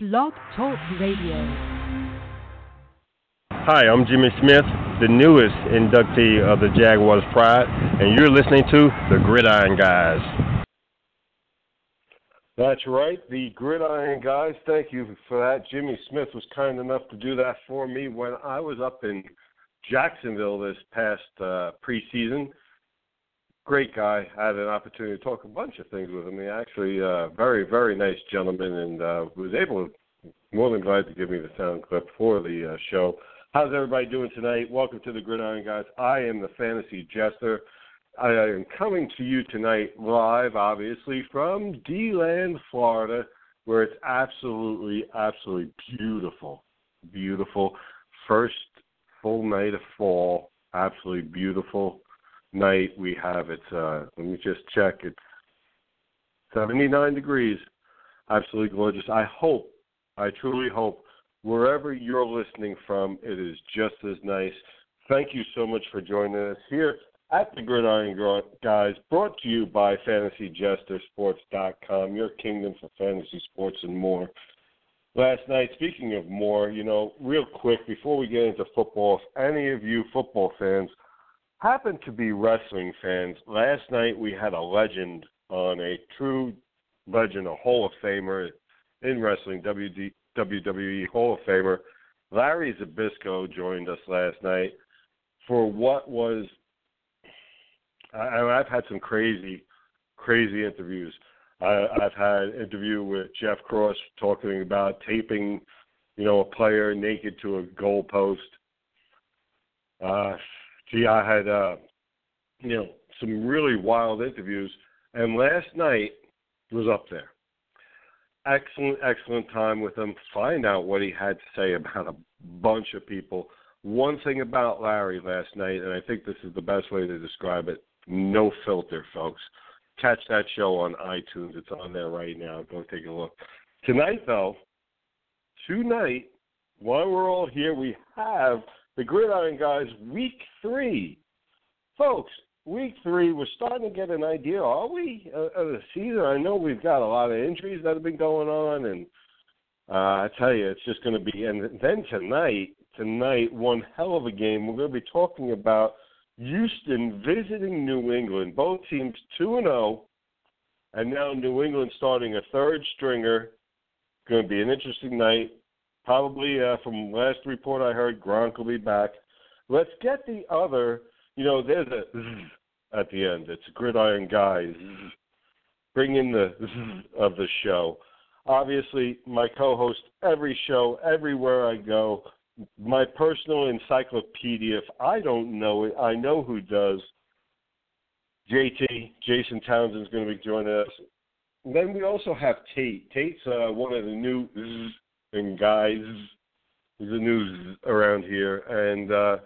Blog Talk Radio. Hi, I'm Jimmy Smith, the newest inductee of the Jaguars Pride, and you're listening to the Gridiron Guys. That's right, the Gridiron Guys. Thank you for that. Jimmy Smith was kind enough to do that for me when I was up in Jacksonville this past uh, preseason. Great guy. I had an opportunity to talk a bunch of things with him. He actually, uh, very, very nice gentleman, and uh, was able to more than glad to give me the sound clip for the uh, show. How's everybody doing tonight? Welcome to the Gridiron Guys. I am the Fantasy Jester. I am coming to you tonight live, obviously, from DeLand, Florida, where it's absolutely, absolutely beautiful. Beautiful. First full night of fall. Absolutely beautiful night we have. It's, uh, let me just check. It's 79 degrees. Absolutely gorgeous. I hope I truly hope wherever you're listening from, it is just as nice. Thank you so much for joining us here at the Gridiron Guys, brought to you by FantasyJesterSports.com, your kingdom for fantasy sports and more. Last night, speaking of more, you know, real quick before we get into football, if any of you football fans happen to be wrestling fans, last night we had a legend on a true legend, a Hall of Famer in wrestling, WWE Hall of Famer Larry Zbyszko joined us last night for what was. I, I've had some crazy, crazy interviews. I, I've had an interview with Jeff Cross talking about taping, you know, a player naked to a goalpost. Uh, gee, I had, uh, you know, some really wild interviews, and last night was up there excellent, excellent time with him. Find out what he had to say about a bunch of people. One thing about Larry last night, and I think this is the best way to describe it no filter, folks. Catch that show on iTunes. It's on there right now. Go take a look. Tonight, though, tonight, while we're all here, we have the Gridiron Guys Week 3. Folks, week three, we're starting to get an idea, are we, uh, of the season? I know we've got a lot of injuries that have been going on, and uh, I tell you, it's just going to be. And then tonight, tonight, one hell of a game. We're going to be talking about Houston visiting New England. Both teams two and zero, oh, and now New England starting a third stringer. Going to be an interesting night. Probably uh, from last report I heard, Gronk will be back. Let's get the other. You know, there's a at the end. It's Gridiron Guys. Bring in the of the show. Obviously, my co-host every show, everywhere I go. My personal encyclopedia. If I don't know it, I know who does. JT Jason Townsend's going to be joining us. Then we also have Tate. Tate's uh, one of the new and guys. He's a new around here, and uh,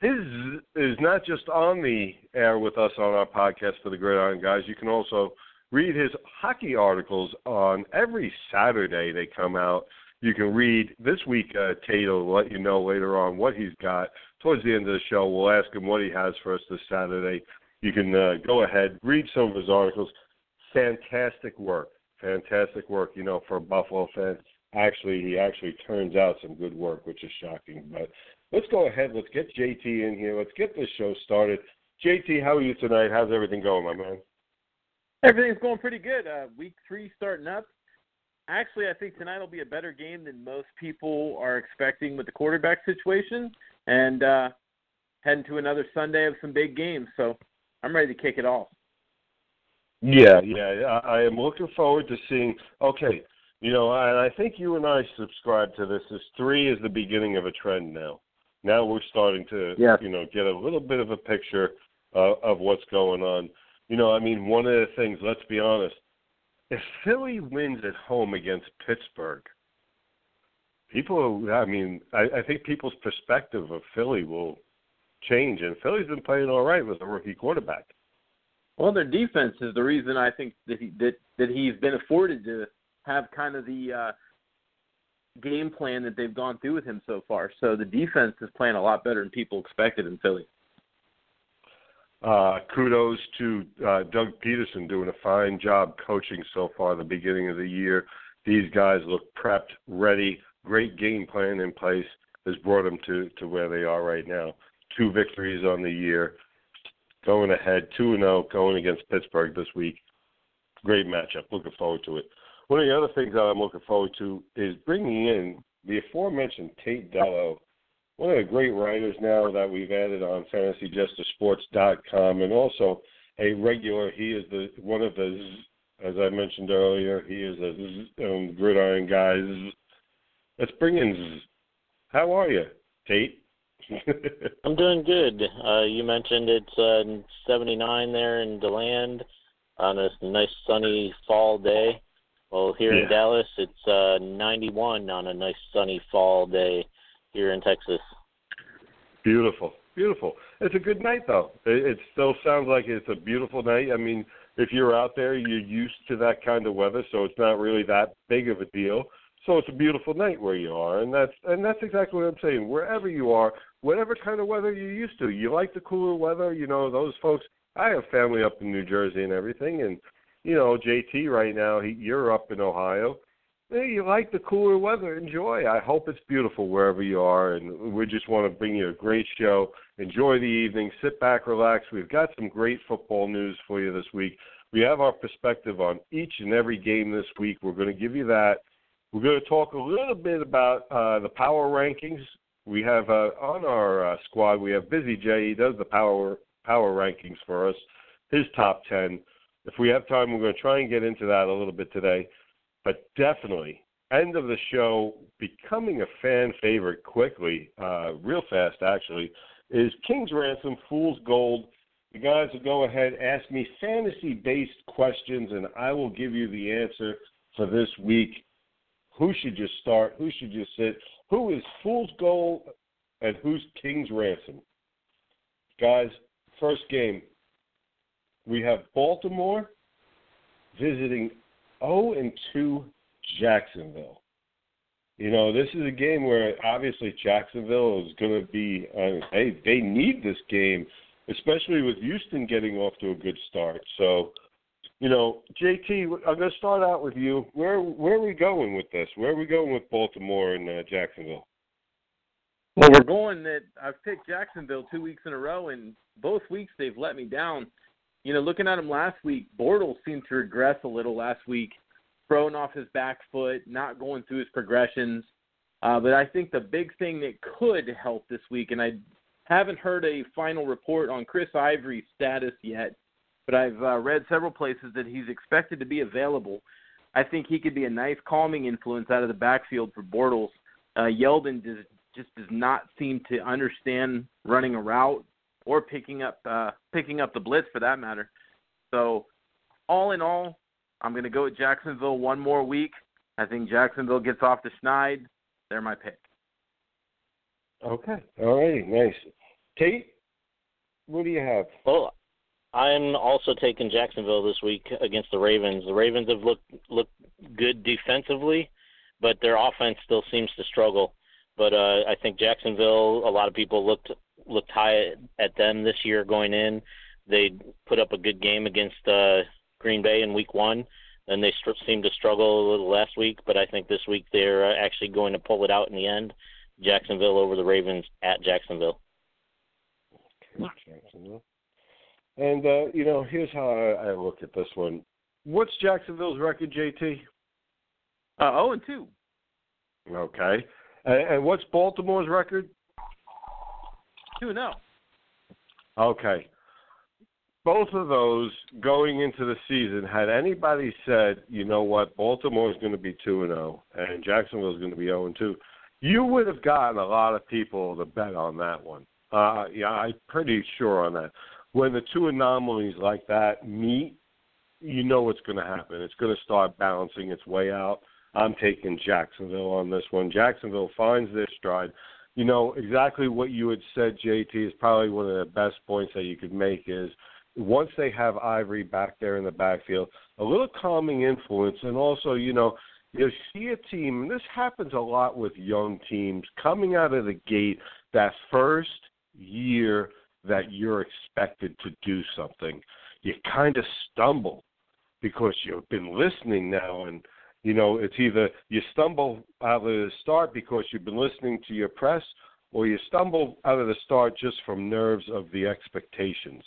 his is not just on the air with us on our podcast for the Gridiron Guys. You can also read his hockey articles on every Saturday. They come out. You can read this week. Uh, Tate will let you know later on what he's got. Towards the end of the show, we'll ask him what he has for us this Saturday. You can uh, go ahead, read some of his articles. Fantastic work, fantastic work. You know, for Buffalo fan, actually, he actually turns out some good work, which is shocking. But let's go ahead. Let's get JT in here. Let's get this show started. JT, how are you tonight? How's everything going, my man? Everything's going pretty good. Uh, week three starting up. Actually, I think tonight will be a better game than most people are expecting with the quarterback situation, and uh, heading to another Sunday of some big games. So I'm ready to kick it off. Yeah, yeah, I am looking forward to seeing. Okay, you know, and I think you and I subscribe to this. This three is the beginning of a trend now now we're starting to yeah. you know get a little bit of a picture uh, of what's going on. You know, I mean, one of the things. Let's be honest. If Philly wins at home against Pittsburgh, people. I mean, I, I think people's perspective of Philly will change. And Philly's been playing all right with a rookie quarterback. Well, their defense is the reason I think that he that that he's been afforded to have kind of the uh, game plan that they've gone through with him so far. So the defense is playing a lot better than people expected in Philly. Uh, kudos to uh, Doug Pederson doing a fine job coaching so far the beginning of the year. these guys look prepped, ready, great game plan in place has brought them to to where they are right now. Two victories on the year, going ahead, two and zero, going against Pittsburgh this week. Great matchup. Looking forward to it. One of the other things that I'm looking forward to is bringing in the aforementioned Tate Dellow, one of the great writers now that we've added on FantasyJesterSports.com, and also a regular. He is the one of the, as I mentioned earlier, he is a um, gridiron guy. Let's bring in. How are you, Tate? I'm doing good. Uh, you mentioned it's uh, 79 there in DeLand on a nice sunny fall day. Well, here yeah. in Dallas, it's uh, 91 on a nice sunny fall day here in Texas. Beautiful, beautiful. It's a good night though. It, it still sounds like it's a beautiful night. I mean, if you're out there, you're used to that kind of weather, so it's not really that big of a deal. So it's a beautiful night where you are, and that's and that's exactly what I'm saying. Wherever you are, whatever kind of weather you're used to, you like the cooler weather. You know, those folks. I have family up in New Jersey and everything, and you know, JT right now, he, you're up in Ohio. Hey, you like the cooler weather. Enjoy. I hope it's beautiful wherever you are, and we just want to bring you a great show. Enjoy the evening. Sit back, relax. We've got some great football news for you this week. We have our perspective on each and every game this week. We're going to give you that. We're going to talk a little bit about uh, the power rankings. We have uh, on our uh, squad. We have Busy Jay. He does the power power rankings for us. His top ten. If we have time, we're going to try and get into that a little bit today. But definitely, end of the show, becoming a fan favorite quickly, uh, real fast actually, is King's Ransom, Fool's Gold. The guys will go ahead, ask me fantasy based questions, and I will give you the answer for this week. Who should you start? Who should you sit? Who is Fool's Gold and who's King's Ransom? Guys, first game, we have Baltimore visiting 0 and 2 Jacksonville. You know, this is a game where obviously Jacksonville is going to be. Uh, hey, they need this game, especially with Houston getting off to a good start. So, you know, JT, I'm going to start out with you. Where where are we going with this? Where are we going with Baltimore and uh, Jacksonville? Well, we're going that I've picked Jacksonville two weeks in a row, and both weeks they've let me down. You know, looking at him last week, Bortles seemed to regress a little last week, throwing off his back foot, not going through his progressions. Uh, but I think the big thing that could help this week, and I haven't heard a final report on Chris Ivory's status yet, but I've uh, read several places that he's expected to be available. I think he could be a nice calming influence out of the backfield for Bortles. Uh, Yeldon just just does not seem to understand running a route or picking up uh, picking up the blitz for that matter. So, all in all, I'm going to go with Jacksonville one more week. I think Jacksonville gets off the schneid. They're my pick. Okay. All righty. Nice. Tate, what do you have? Well, I'm also taking Jacksonville this week against the Ravens. The Ravens have looked looked good defensively, but their offense still seems to struggle. But uh, I think Jacksonville. A lot of people looked looked high at them this year going in. They put up a good game against uh, Green Bay in Week One, and they st- seemed to struggle a little last week. But I think this week they're uh, actually going to pull it out in the end. Jacksonville over the Ravens at Jacksonville. Jacksonville. And uh, you know, here's how I, I look at this one. What's Jacksonville's record, JT? Uh, oh and two. Okay. And, and what's Baltimore's record? Two and zero. Okay. Both of those going into the season, had anybody said, you know what, Baltimore is going to be two and zero, and Jacksonville is going to be zero and two, you would have gotten a lot of people to bet on that one. Uh, yeah, I'm pretty sure on that. When the two anomalies like that meet, you know what's going to happen. It's going to start balancing its way out. I'm taking Jacksonville on this one. Jacksonville finds their stride you know exactly what you had said, JT, is probably one of the best points that you could make is once they have Ivory back there in the backfield, a little calming influence, and also, you know, you see a team, and this happens a lot with young teams, coming out of the gate that first year that you're expected to do something, you kind of stumble because you've been listening now and You know, it's either you stumble out of the start because you've been listening to your press, or you stumble out of the start just from nerves of the expectations.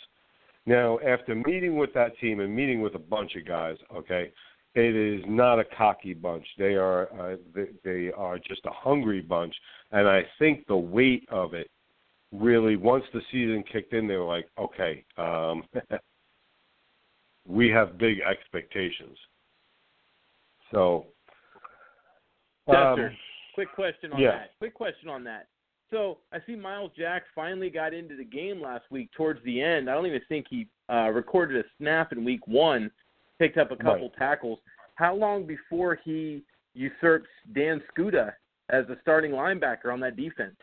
Now, after meeting with that team and meeting with a bunch of guys, okay, it is not a cocky bunch. They are uh, they, they are just a hungry bunch, and I think the weight of it really once the season kicked in, they were like, okay, um, we have big expectations. So, Jester, um, quick question on yeah. that. Quick question on that. So I see Myles Jack finally got into the game last week towards the end. I don't even think he uh, recorded a snap in week one, picked up a couple Right. tackles. How long before he usurps Dan Skuta as the starting linebacker on that defense?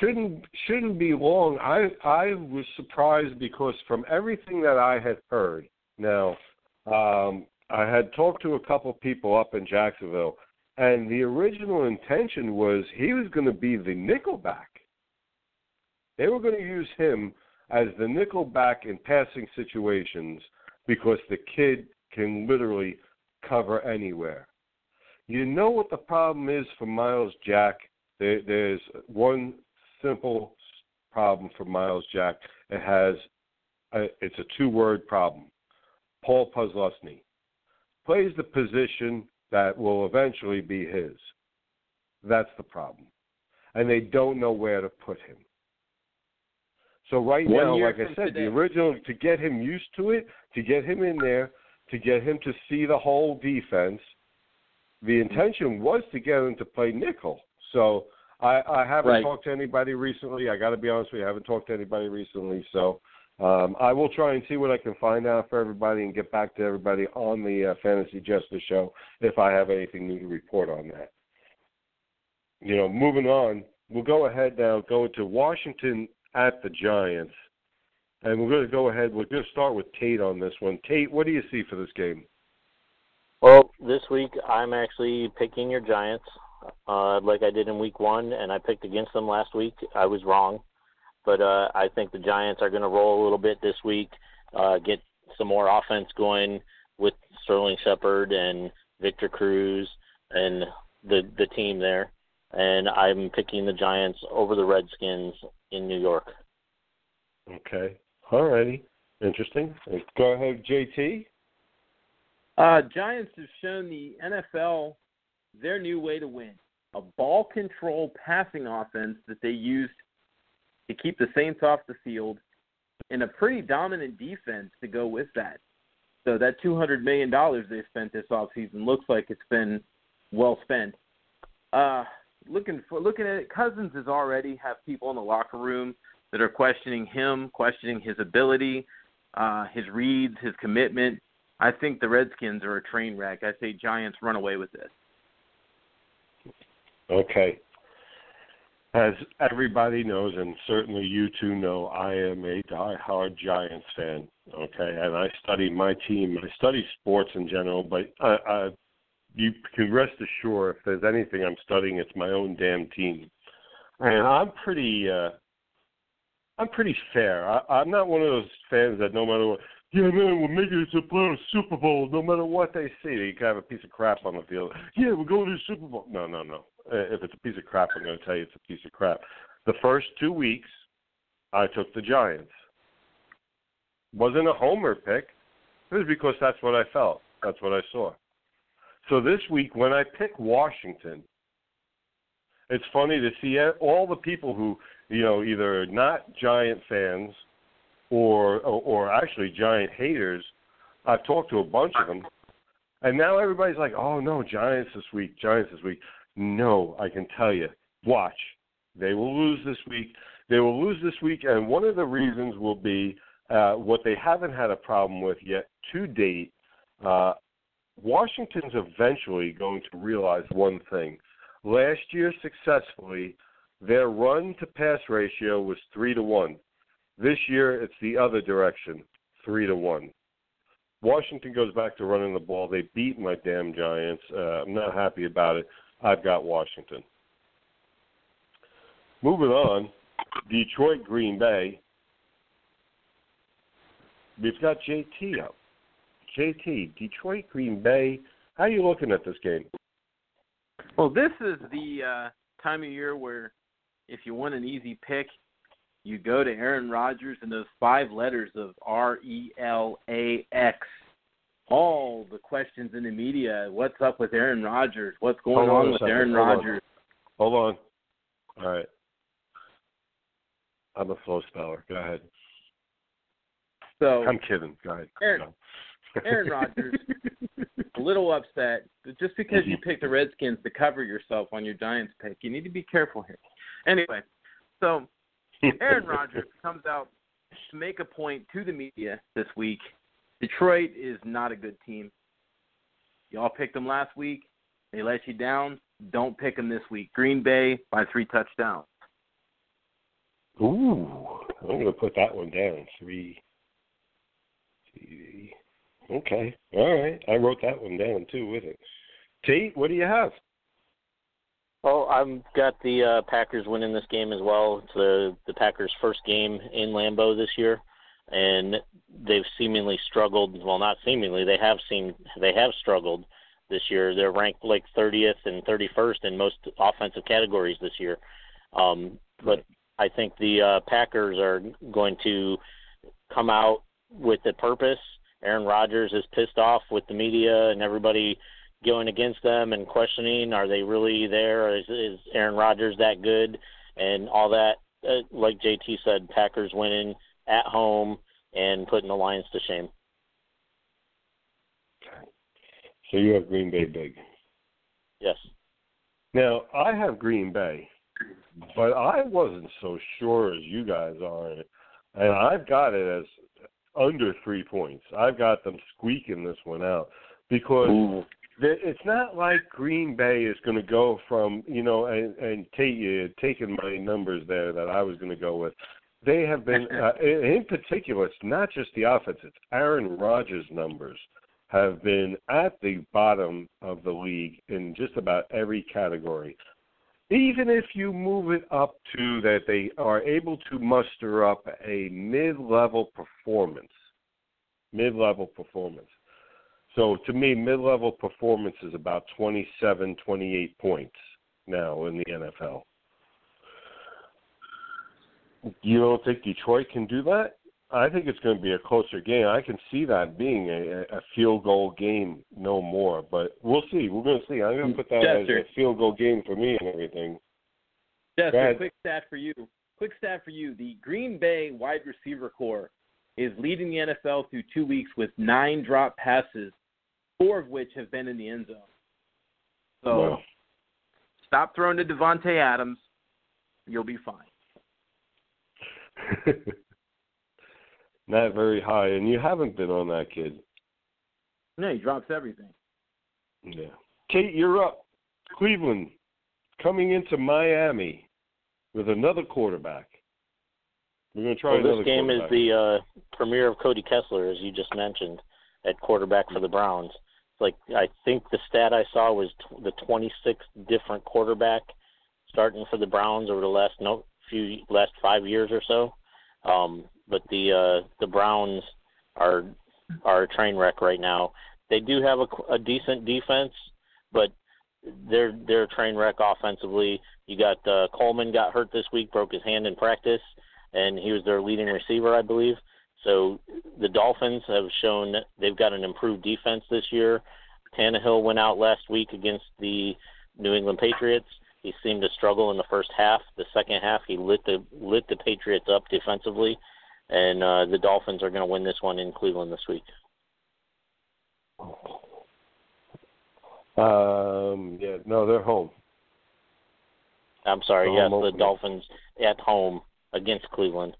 shouldn't shouldn't be long. I I was surprised because from everything that I had heard, now um, I had talked to a couple people up in Jacksonville, and the original intention was he was going to be the nickelback. They were going to use him as the nickelback in passing situations because the kid can literally cover anywhere. You know what the problem is for Myles Jack? There, there's one simple problem for Myles Jack. It has a, it's a two-word problem. Paul Posluszny plays the position that will eventually be his. That's the problem, and they don't know where to put him. So right One now, like I said, today. the original to get him used to it, to get him in there, to get him to see the whole defense. The intention was to get him to play nickel. So I, I haven't Right. talked to anybody recently. I got to be honest with you, I haven't talked to anybody recently. So um, I will try and see what I can find out for everybody and get back to everybody on the uh, Fantasy Jester Show if I have anything new to report on that. You know, moving on, we'll go ahead now, go to Washington at the Giants. And we're going to go ahead. We're going to start with Tate on this one. Tate, what do you see for this game? Well, this week I'm actually picking your Giants, uh, like I did in Week One, and I picked against them last week. I was wrong, but uh, I think the Giants are going to roll a little bit this week, uh, get some more offense going with Sterling Shepard and Victor Cruz and the the team there. And I'm picking the Giants over the Redskins in New York. Okay. All righty. Interesting. Go ahead, JT. Uh, Giants have shown the NFL their new way to win a ball control passing offense that they used to keep the Saints off the field and a pretty dominant defense to go with that. So that $200 million they spent this offseason looks like it's been well spent. Uh, looking for looking at it, Cousins has already have people in the locker room that are questioning him, questioning his ability, uh, his reads, his commitment. I think the Redskins are a train wreck. I say Giants run away with this. Okay. As everybody knows, and certainly you two know, I am a die-hard Giants fan. Okay, and I study my team. I study sports in general, but I, I, you can rest assured, if there's anything I'm studying, it's my own damn team. And I'm pretty, uh, I'm pretty fair. I, I'm not one of those fans that no matter what, yeah, man, we're making it to play a Super Bowl. No matter what they say, they can have a piece of crap on the field. Yeah, we're going to the Super Bowl. No, no, no. Uh, If it's a piece of crap, I'm going to tell you it's a piece of crap. The first two weeks, I took the Giants. Wasn't a homer pick. It was because that's what I felt. That's what I saw. So this week, when I pick Washington, it's funny to see all the people who, you know, either not Giant fans or or, or actually Giant haters. I've talked to a bunch of them, and now everybody's like, "Oh no, Giants this week, Giants this week." No, I can tell you, watch. They will lose this week. They will lose this week, and one of the reasons will be uh, what they haven't had a problem with yet to date. Uh, Washington's eventually going to realize one thing. Last year, successfully, their run to pass ratio was three to one. This year, it's the other direction, three to one. Washington goes back to running the ball. They beat my damn Giants. Uh, I'm not happy about it. I've got Washington. Moving on, Detroit, Green Bay. We've got JT up. JT, Detroit, Green Bay. How are you looking at this game? Well, this is the uh, time of year where if you want an easy pick, you go to Aaron Rodgers and those five letters of R E L A X. All the questions in the media. What's up with Aaron Rodgers? What's going on on with. Aaron. Rodgers? Hold on. All right. I'm a slow speller. Go ahead. So I'm kidding. Go ahead. Aaron-. Aaron Rodgers. a little upset but just because you mhm. picked the Redskins to cover yourself on your Giants pick. You need to be careful here. Anyway, so Aaron Rodgers comes out to make a point to the media this week. Detroit is not a good team. Y'all picked them last week. They let you down. Don't pick them this week. Green Bay by three touchdowns. Ooh, I'm going to put that one down. Three. three. Okay. All right. I wrote that one down too with it. Tate, what do you have? Oh, I've got the uh, Packers winning this game as well. It's the the Packers' first game in Lambeau this year, and they've seemingly struggled. Well, not seemingly, they have seen they have struggled this year. They're ranked like 30th and 31st in most offensive categories this year. Um, but I think the uh, Packers are going to come out with a purpose. Aaron Rodgers is pissed off with the media and everybody going against them and questioning are they really there? Is, is Aaron Rodgers that good? And all that. Uh, like JT said, Packers winning at home and putting the Lions to shame. So you have Green Bay big. Yes. Now I have Green Bay, but I wasn't so sure as you guys are, and I've got it as under three points. I've got them squeaking this one out because it's not like Green Bay is going to go from you know and and take you uh, taking my numbers there that I was going to go with. They have been, uh, in particular, it's not just the offense; it's Aaron Rodgers' numbers have been at the bottom of the league in just about every category. Even if you move it up to that they are able to muster up a mid-level performance, mid-level performance. So to me, mid-level performance is about 27, 28 points now in the NFL. You don't think Detroit can do that? I think it's going to be a closer game. I can see that being a, a field goal game, no more. But we'll see. We're going to see. I'm going to put that as a field goal game for me and everything. Just a quick stat for you. Quick stat for you. The Green Bay wide receiver corps is leading the NFL through two weeks with nine drop passes, four of which have been in the end zone. So Wow. stop throwing to Davante Adams. You'll be fine. Not very high, and you haven't been on that kid. No, he drops everything. Yeah. Kate, you're up. Cleveland coming into Miami with another quarterback. We're going to try Well, another this game is the uh, premiere of Cody Kessler, as you just mentioned, at quarterback for the Browns. It's like I think the stat I saw was t- the 26th different quarterback starting for the Browns over the last no few last five years or so. Um, but the uh, the Browns are are a train wreck right now. They do have a, a decent defense, but they're they're a train wreck offensively. You got uh, Coleman got hurt this week, broke his hand in practice, and he was their leading receiver, I believe. So the Dolphins have shown they've got an improved defense this year. Tannehill went out last week against the New England Patriots. He seemed to struggle in the first half. The second half, he lit the lit the Patriots up defensively, and uh, the Dolphins are going to win this one in Cleveland this week. Um, yeah, no, they're home. I'm sorry, The yes, the opener. Dolphins at home against Cleveland.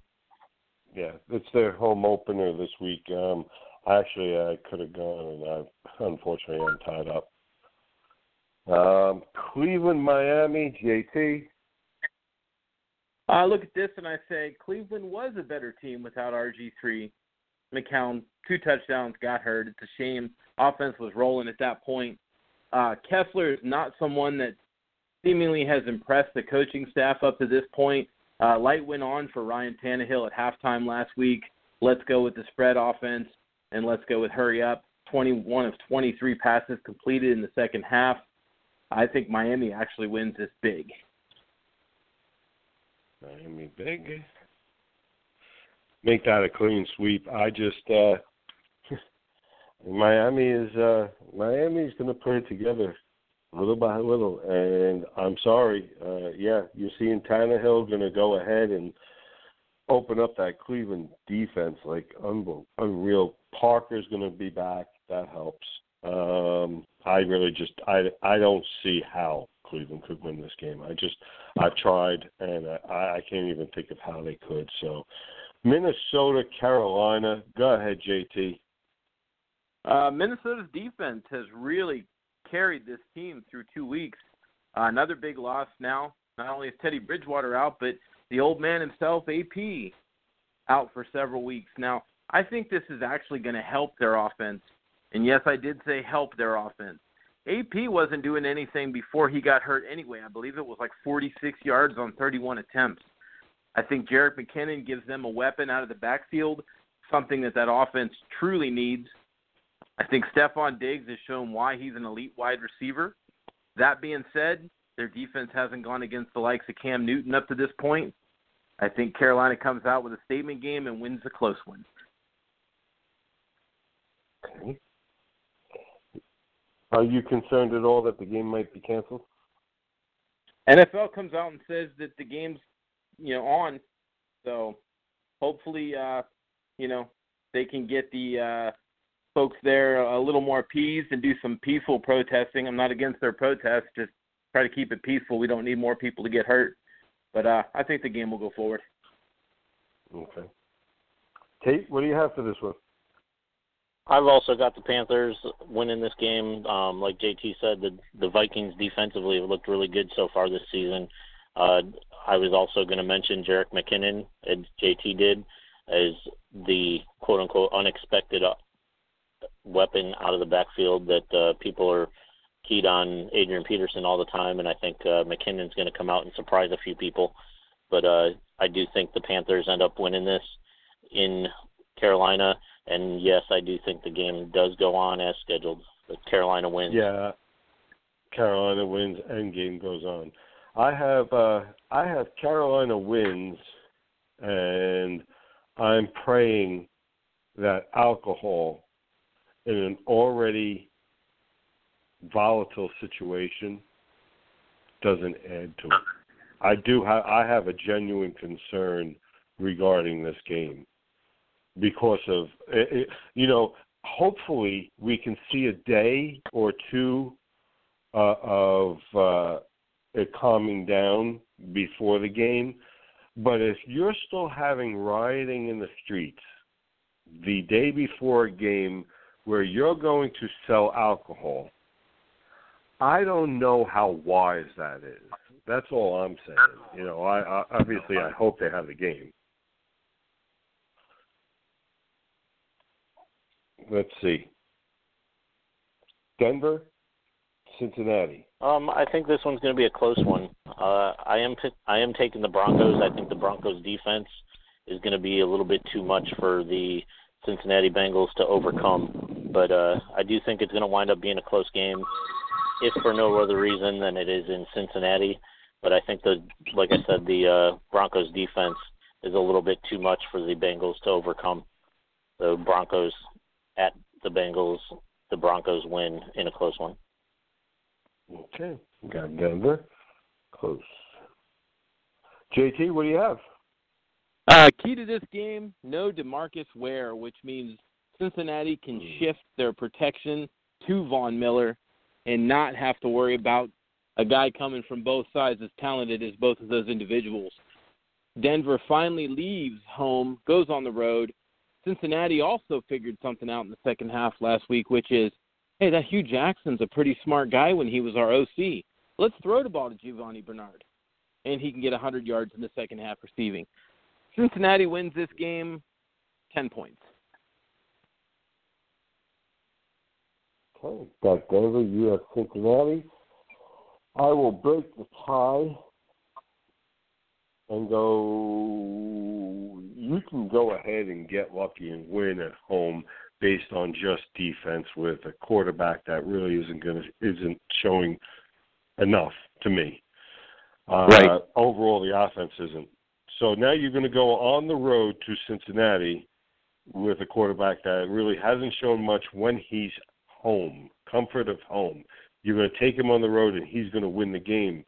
Yeah, it's their home opener this week. Um, I actually, I could have gone, and I unfortunately I'm tied up. Um, Cleveland, Miami, JT. I look at this and I say Cleveland was a better team without RG3. McCown, two touchdowns, got hurt. It's a shame. Offense was rolling at that point. Uh, Kessler is not someone that seemingly has impressed the coaching staff up to this point. Uh, light went on for Ryan Tannehill at halftime last week. Let's go with the spread offense and let's go with hurry up. 21 of 23 passes completed in the second half. I think Miami actually wins this big. Miami big. Make that a clean sweep. I just uh Miami is uh going to put it together little by little, and I'm sorry. Uh Yeah, you're seeing Tannehill going to go ahead and open up that Cleveland defense like unreal. Parker's going to be back. That helps. Um I really just I I don't see how Cleveland could win this game. I just I've tried and I I can't even think of how they could. So Minnesota, Carolina. Go ahead, JT. Uh, Minnesota's defense has really carried this team through two weeks. Uh, another big loss now. Not only is Teddy Bridgewater out, but the old man himself, AP, out for several weeks. Now, I think this is actually going to help their offense. And yes, I did say help their offense. AP wasn't doing anything before he got hurt anyway. I believe it was like 46 yards on 31 attempts. I think Jerick McKinnon gives them a weapon out of the backfield, something that that offense truly needs. I think Stefon Diggs has shown why he's an elite wide receiver. That being said, their defense hasn't gone against the likes of Cam Newton up to this point. I think Carolina comes out with a statement game and wins a close one. Okay. Are you concerned at all that the game might be canceled? NFL comes out and says that the game's, you know, on. So hopefully, uh, you know, they can get the uh, folks there a little more appeased and do some peaceful protesting. I'm not against their protests, just try to keep it peaceful. We don't need more people to get hurt. But uh, I think the game will go forward. Okay. Tate, what do you have for this one? I've also got the Panthers winning this game. Um, like JT said, the the Vikings defensively have looked really good so far this season. Uh, I was also going to mention Jerick McKinnon, as JT did, as the quote unquote unexpected uh, weapon out of the backfield that uh, people are keyed on Adrian Peterson all the time, and I think uh, McKinnon's going to come out and surprise a few people. But uh, I do think the Panthers end up winning this in Carolina, and yes, I do think the game does go on as scheduled. But Carolina wins. Yeah, Carolina wins and game goes on. I have uh, I have Carolina wins, and I'm praying that alcohol in an already volatile situation doesn't add to it. I do have I have a genuine concern regarding this game because of it, it, you know hopefully we can see a day or two uh, of uh, it calming down before the game but if you're still having rioting in the streets the day before a game where you're going to sell alcohol, I don't know how wise that is. That's all I'm saying. You know, I, I obviously I hope they have the game. Let's see. Denver, Cincinnati. Um, I think this one's going to be a close one. Uh, I am I am taking the Broncos. I think the Broncos defense is going to be a little bit too much for the Cincinnati Bengals to overcome. But uh, I do think it's going to wind up being a close game, if for no other reason than it is in Cincinnati. But I think the, like I said, the uh, Broncos defense is a little bit too much for the Bengals to overcome. The Broncos at the Bengals, the Broncos win in a close one. Okay, got Denver close. JT, what do you have? Uh, key to this game, no Demarcus Ware, which means Cincinnati can hmm. shift their protection to Von Miller and not have to worry about a guy coming from both sides as talented as both of those individuals. Denver finally leaves home, goes on the road. Cincinnati also figured something out in the second half last week, which is, hey, that Hue Jackson's a pretty smart guy when he was our OC. Let's throw the ball to Giovani Bernard, and he can get 100 yards in the second half receiving. Cincinnati wins this game 10 points. Okay, got Denver. You have Cincinnati. I will break the tie and go. You can go ahead and get lucky and win at home based on just defense with a quarterback that really isn't going to isn't showing enough to me. Uh, right. Overall, the offense isn't. So now you're going to go on the road to Cincinnati with a quarterback that really hasn't shown much when he's home, comfort of home. You're going to take him on the road, and he's going to win the game.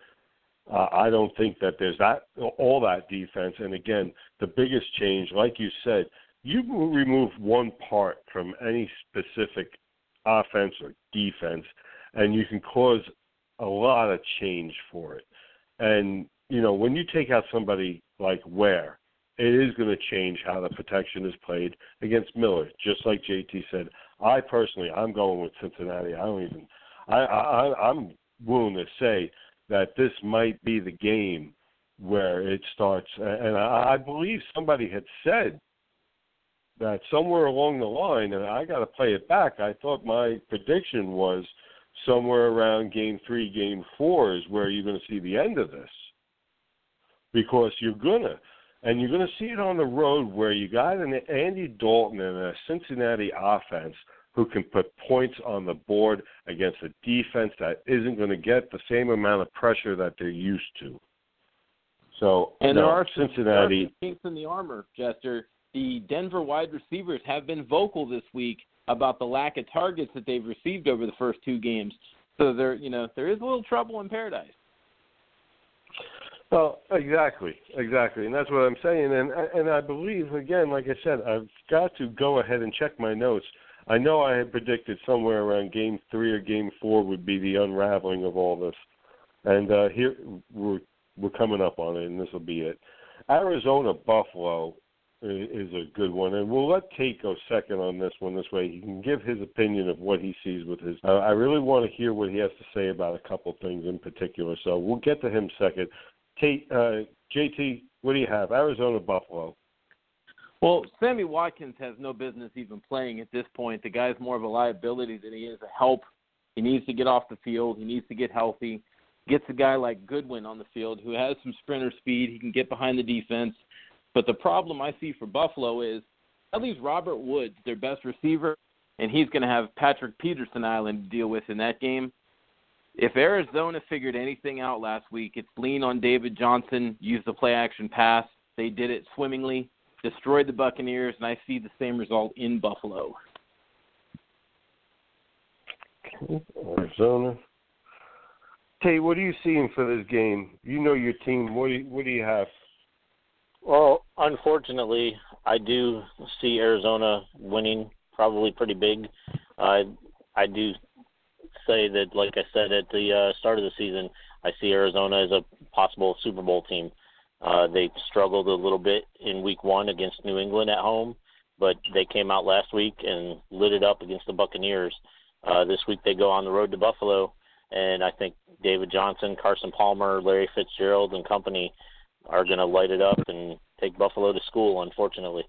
Uh, I don't think that there's that all that defense. And again, the biggest change, like you said, you remove one part from any specific offense or defense, and you can cause a lot of change for it. And you know, when you take out somebody like Ware, it is going to change how the protection is played against Miller. Just like JT said, I personally, I'm going with Cincinnati. I don't even. I, I I'm willing to say that this might be the game where it starts. And I, believe somebody had said that somewhere along the line, and I got to play it back. I thought my prediction was somewhere around game three, game four is where you're going to see the end of this, because you're gonna, and you're going to see it on the road where you got an Andy Dalton and a Cincinnati offense who can put points on the board against a defense that isn't going to get the same amount of pressure that they're used to. So, and no, there are Cincinnati there are kinks in the armor, Jester. The Denver wide receivers have been vocal this week about the lack of targets that they've received over the first two games. So there, you know, there is a little trouble in paradise. Well, exactly, exactly, and that's what I'm saying. And and I believe again, like I said, I've got to go ahead and check my notes. I know I had predicted somewhere around game three or game four would be the unraveling of all this, and uh, here we're we're coming up on it, and this will be it. Arizona Buffalo is a good one, and we'll let Tate go second on this one. This way, he can give his opinion of what he sees with his. Uh, I really want to hear what he has to say about a couple things in particular, so we'll get to him second. Tate, uh, JT, what do you have? Arizona Buffalo. Well, Sammy Watkins has no business even playing at this point. The guy's more of a liability than he is a help. He needs to get off the field. He needs to get healthy. Gets a guy like Goodwin on the field who has some sprinter speed. He can get behind the defense. But the problem I see for Buffalo is at least Robert Woods, their best receiver, and he's going to have Patrick Peterson Island to deal with in that game. If Arizona figured anything out last week, it's lean on David Johnson, use the play action pass. They did it swimmingly, destroyed the Buccaneers, and I see the same result in Buffalo. Arizona. Tay, what are you seeing for this game? You know your team. What do you, what do you have? Well, unfortunately, I do see Arizona winning probably pretty big. Uh, I do say that, like I said at the uh, start of the season, I see Arizona as a possible Super Bowl team. Uh, they struggled a little bit in Week One against New England at home, but they came out last week and lit it up against the Buccaneers. Uh, this week they go on the road to Buffalo, and I think David Johnson, Carson Palmer, Larry Fitzgerald, and company are going to light it up and take Buffalo to school. Unfortunately.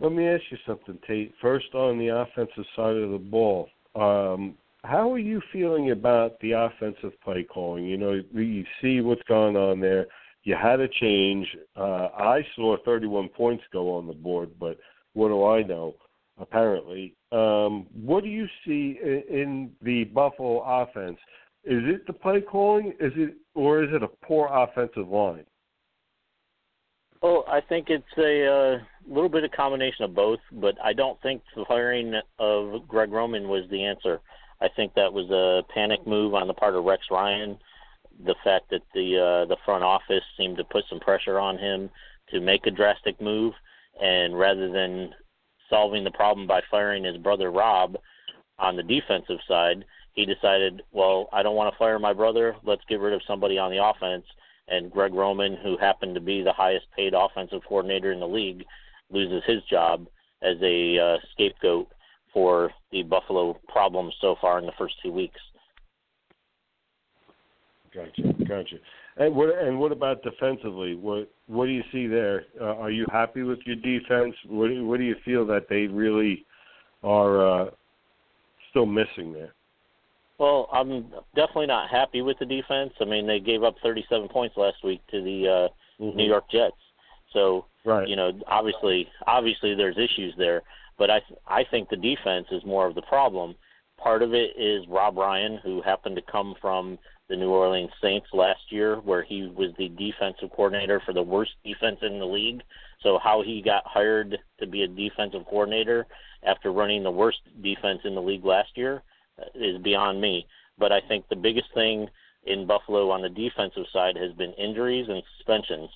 Let me ask you something, Tate. First, on the offensive side of the ball, um, how are you feeling about the offensive play calling? You know, you see what's going on there. You had a change. Uh, I saw 31 points go on the board, but what do I know? Apparently, um, what do you see in, the Buffalo offense? Is it the play calling? Is it or is it a poor offensive line? Well, I think it's a uh, little bit of a combination of both, but I don't think the firing of Greg Roman was the answer. I think that was a panic move on the part of Rex Ryan. The fact that the uh, the front office seemed to put some pressure on him to make a drastic move, and rather than solving the problem by firing his brother Rob on the defensive side, he decided, well, I don't want to fire my brother. Let's get rid of somebody on the offense. And Greg Roman, who happened to be the highest paid offensive coordinator in the league, loses his job as a uh, scapegoat for the Buffalo problem so far in the first two weeks. Gotcha, gotcha. And what and what about defensively? What what do you see there? Uh, are you happy with your defense? What do, what do you feel that they really are uh, still missing there? Well, I'm definitely not happy with the defense. I mean, they gave up 37 points last week to the uh, mm-hmm. New York Jets. So right. you know, obviously, obviously there's issues there, but I I think the defense is more of the problem. Part of it is Rob Ryan, who happened to come from the New Orleans Saints last year, where he was the defensive coordinator for the worst defense in the league. So how he got hired to be a defensive coordinator after running the worst defense in the league last year uh, is beyond me. But I think the biggest thing in Buffalo on the defensive side has been injuries and suspensions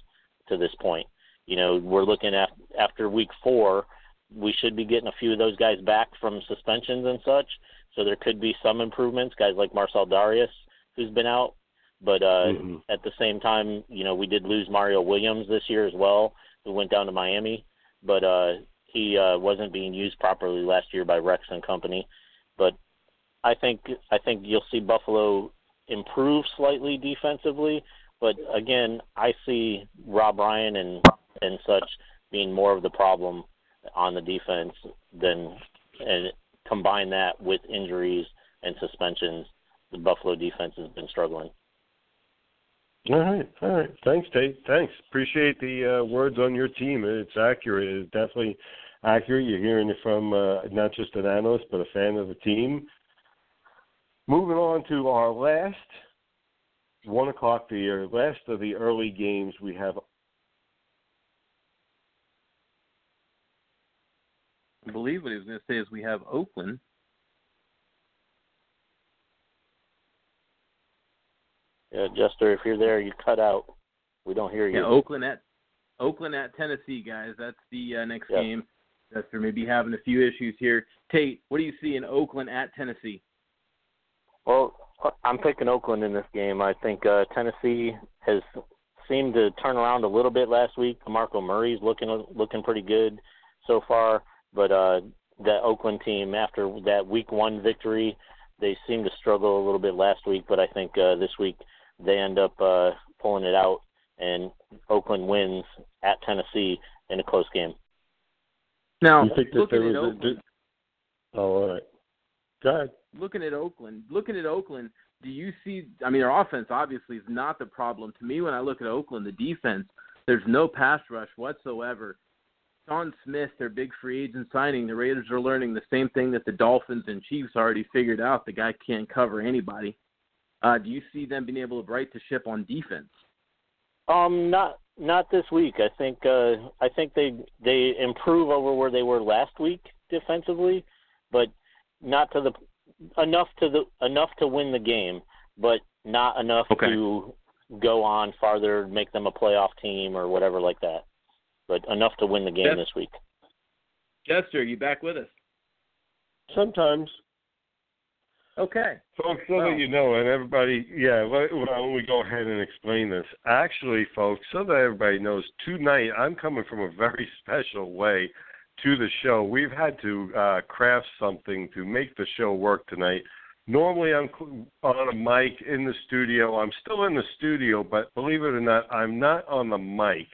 to this point. You know, we're looking at after week four, we should be getting a few of those guys back from suspensions and such. So there could be some improvements. Guys like Marcell Dareus, who's been out, but uh, mm-hmm. at the same time, you know, we did lose Mario Williams this year as well, who went down to Miami, but uh, he uh, wasn't being used properly last year by Rex and company. But I think I think you'll see Buffalo improve slightly defensively, but again, I see Rob Ryan and and such being more of the problem on the defense than and combine that with injuries and suspensions, the Buffalo defense has been struggling. All right, all right. Thanks, Tate. Thanks. Appreciate the uh, words on your team. It's accurate. It's definitely accurate. You're hearing it from uh, not just an analyst, but a fan of the team. Moving on to our last one o'clock, the last of the early games, we have I believe what he was going to say is we have Oakland. Yeah, Jester, if you're there, you cut out. We don't hear you. Yeah, Oakland at Oakland at Tennessee, guys. That's the uh, next yep. game. Jester may be having a few issues here. Tate, what do you see in Oakland at Tennessee? Well, I'm picking Oakland in this game. I think uh, Tennessee has seemed to turn around a little bit last week. Marco Murray's looking looking pretty good so far. But uh, that Oakland team, after that Week One victory, they seemed to struggle a little bit last week. But I think uh, this week they end up uh, pulling it out, and Oakland wins at Tennessee in a close game. Now, you think that there was Oakland, a, oh, all right. Go ahead. Looking at Oakland, looking at Oakland, do you see? I mean, their offense obviously is not the problem. To me, when I look at Oakland, the defense, there's no pass rush whatsoever. Sean Smith, their big free agent signing, the Raiders are learning the same thing that the Dolphins and Chiefs already figured out. The guy can't cover anybody. Uh, do you see them being able to right the ship on defense? Um, not not this week. I think uh, I think they they improve over where they were last week defensively, but not to the enough to the enough to win the game, but not enough okay. to go on farther, make them a playoff team or whatever like that but enough to win the game Jester, this week. Jester, you back with us? Sometimes. Okay. Folks, so well, that you know, and everybody, yeah, let, well, we go ahead and explain this. Actually, folks, so that everybody knows, tonight I'm coming from a very special way to the show. We've had to uh, craft something to make the show work tonight. Normally, I'm on a mic in the studio. I'm still in the studio, but believe it or not, I'm not on the mic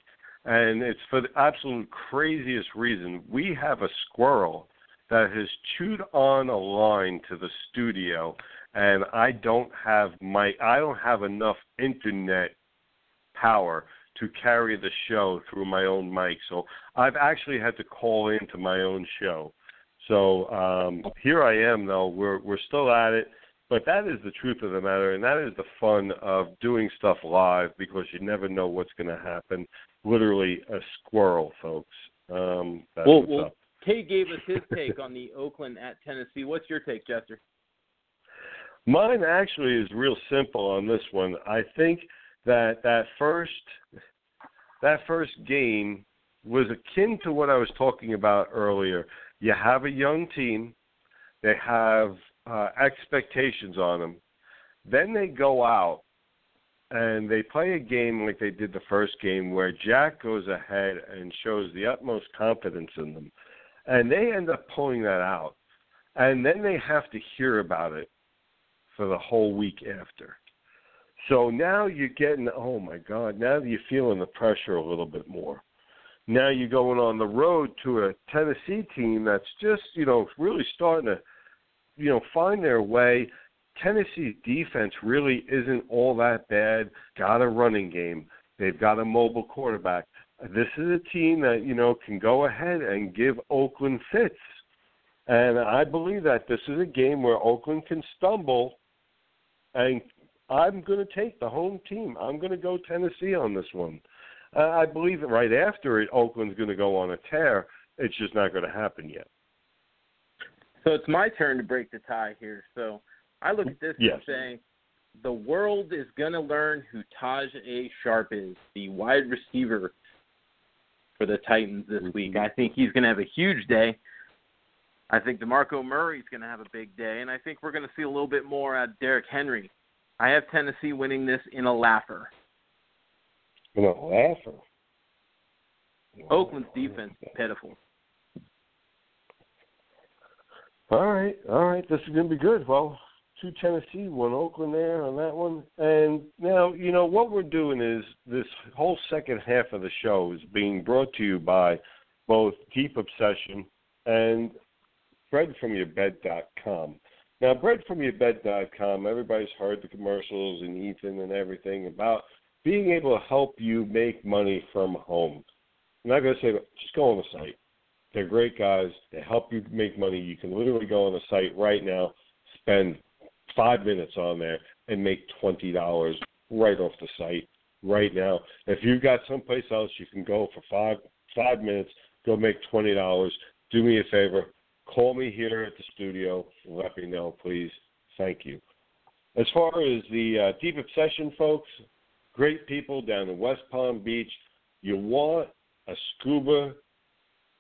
and it's for the absolute craziest reason. We have a squirrel that has chewed on a line to the studio, and I don't have my I don't have enough internet power to carry the show through my own mic. So I've actually had to call into my own show. So um, here I am, though. We're we're still at it. But that is the truth of the matter, and that is the fun of doing stuff live because you never know what's going to happen literally a squirrel, folks. Um, that's well, well. Tate gave us his take on the Oakland at Tennessee. What's your take, Jester? Mine actually is real simple on this one. I think that that first that first game was akin to what I was talking about earlier. You have a young team, they have uh, expectations on them. Then they go out and they play a game like they did the first game where Jack goes ahead and shows the utmost confidence in them. And they end up pulling that out. And then they have to hear about it for the whole week after. So now you're getting, oh my God, now you're feeling the pressure a little bit more. Now you're going on the road to a Tennessee team that's just, you know, really starting to, you know, find their way Tennessee's defense really isn't all that bad. Got a running game. They've got a mobile quarterback. this is a team that you know can go ahead and give Oakland fits, and I believe that this is a game where Oakland can stumble, and I'm going to take the home team. I'm going to go Tennessee on this one. Uh, I believe that right after it, Oakland's going to go on a tear. It's just not going to happen yet. So it's my turn to break the tie here. So I look at this yes. and say the world is going to learn who Taj A. Sharp is, the wide receiver for the Titans this Mm-hmm. week. I think he's going to have a huge day. I think DeMarco Murray's going to have a big day, and I think we're going to see a little bit more out of Derrick Henry. I have Tennessee winning this in a laugher. You know, laugher. Oakland's defense is pitiful. All right, all right. This is going to be good. Well, two Tennessee, one Oakland there on that one. And now, you know, what we're doing is this whole second half of the show is being brought to you by both Deep Obsession and breadfromyourbed.com. Now, breadfromyourbed.com, everybody's heard the commercials and Ethan and everything about being able to help you make money from home. I'm not going to say, just go on the site. They're great guys. They help you make money. You can literally go on the site right now, spend five minutes on there, and make twenty dollars right off the site right now. If you've got someplace else, you can go for five five minutes, go make twenty dollars. Do me a favor, call me here at the studio. Let me know, please. Thank you. As far as the uh, Deep Obsession folks, great people down in West Palm Beach. You want a scuba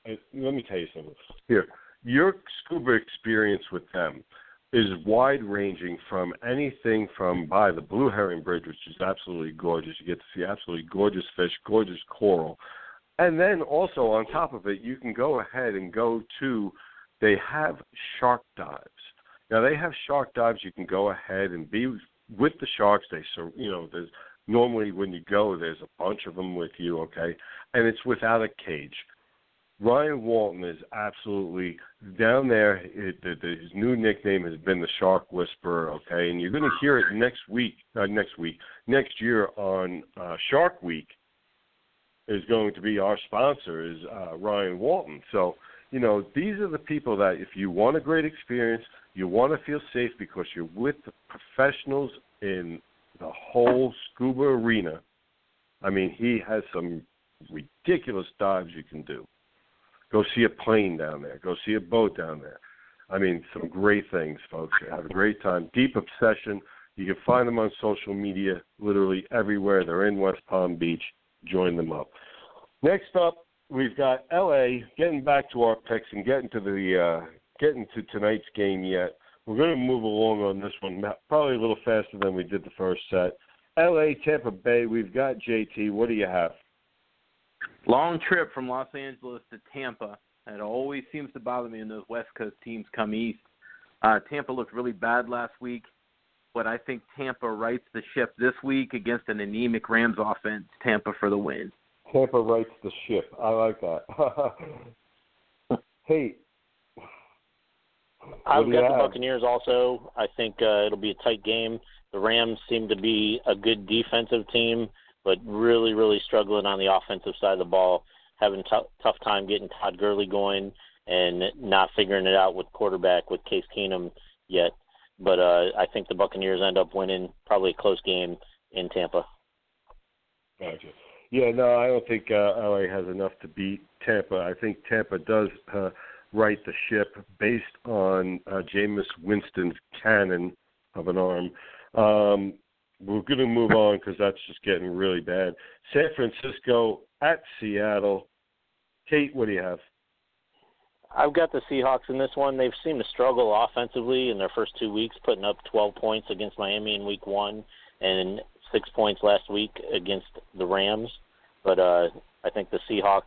uh, let me tell you something. Here, your scuba experience with them is wide ranging from anything from by the Blue Heron Bridge, which is absolutely gorgeous. You get to see absolutely gorgeous fish, gorgeous coral. And then also on top of it, you can go ahead and go to, they have shark dives. Now they have shark dives. You can go ahead and be with the sharks. They, so you know, there's normally when you go, there's a bunch of them with you, okay, and it's without a cage. Ryan Walton is absolutely down there. It, the, the, his new nickname has been the Shark Whisperer. Okay, and you're going to hear it next week. Uh, next week, next year on uh, Shark Week is going to be our sponsor is uh, Ryan Walton. So you know these are the people that if you want a great experience, you want to feel safe because you're with the professionals in the whole scuba arena. I mean, he has some ridiculous dives you can do. Go see a plane down there. Go see a boat down there. I mean, some great things, folks. Have a great time. Deep Obsession. You can find them on social media, literally everywhere. They're in West Palm Beach. Join them up. Next up, we've got LA. Getting back to our picks and getting to the uh, getting to tonight's game yet. We're going to move along on this one, probably a little faster than we did the first set. LA, Tampa Bay. We've got JT. What do you have? Long trip from Los Angeles to Tampa. It always seems to bother me when those West Coast teams come east. Uh, Tampa looked really bad last week, but I think Tampa rights the ship this week against an anemic Rams offense. Tampa for the win. Tampa rights the ship. I like that. hey, I've got you the? Buccaneers also. I think uh, it'll be a tight game. The Rams seem to be a good defensive team, but really, really struggling on the offensive side of the ball, having t- tough time getting Todd Gurley going and not figuring it out with quarterback with Case Keenum yet. But uh, I think the Buccaneers end up winning probably a close game in Tampa. Gotcha. Yeah, no, I don't think uh, LA has enough to beat Tampa. I think Tampa does uh, right the ship based on uh, Jameis Winston's cannon of an arm. Um, we're going to move on because that's just getting really bad. San Francisco at Seattle. Tate, what do you have? I've got the Seahawks in this one. They've seemed to struggle offensively in their first two weeks, putting up 12 points against Miami in Week One and six points last week against the Rams. But uh, I think the Seahawks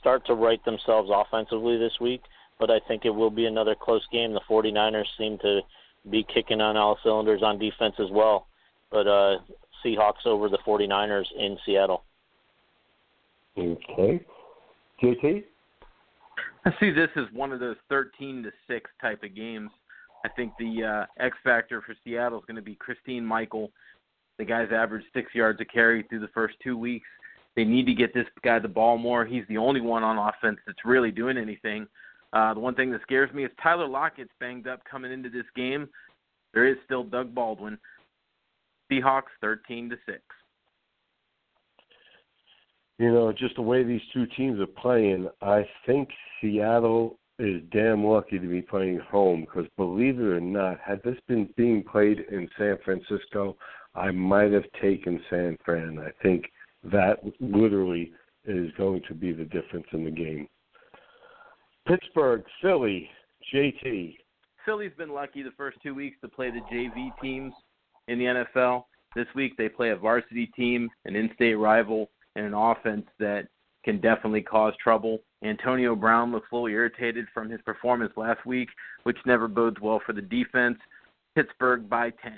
start to right themselves offensively this week. But I think it will be another close game. The 49ers seem to be kicking on all cylinders on defense as well. But uh, Seahawks over the 49ers in Seattle. Okay. JT? I see this as one of those 13 to 6 type of games. I think the uh, X factor for Seattle is going to be Christine Michael. The guy's averaged six yards a carry through the first two weeks. They need to get this guy the ball more. He's the only one on offense that's really doing anything. Uh, the one thing that scares me is Tyler Lockett's banged up coming into this game. There is still Doug Baldwin. Seahawks 13 to six. You know, just the way these two teams are playing, I think Seattle is damn lucky to be playing home because believe it or not, had this been being played in San Francisco, I might have taken San Fran. I think that literally is going to be the difference in the game. Pittsburgh, Philly, JT. Philly's been lucky the first two weeks to play the JV teams in the NFL. This week they play a varsity team, an in-state rival, and an offense that can definitely cause trouble. Antonio Brown looks a little irritated from his performance last week, which never bodes well for the defense. Pittsburgh by 10.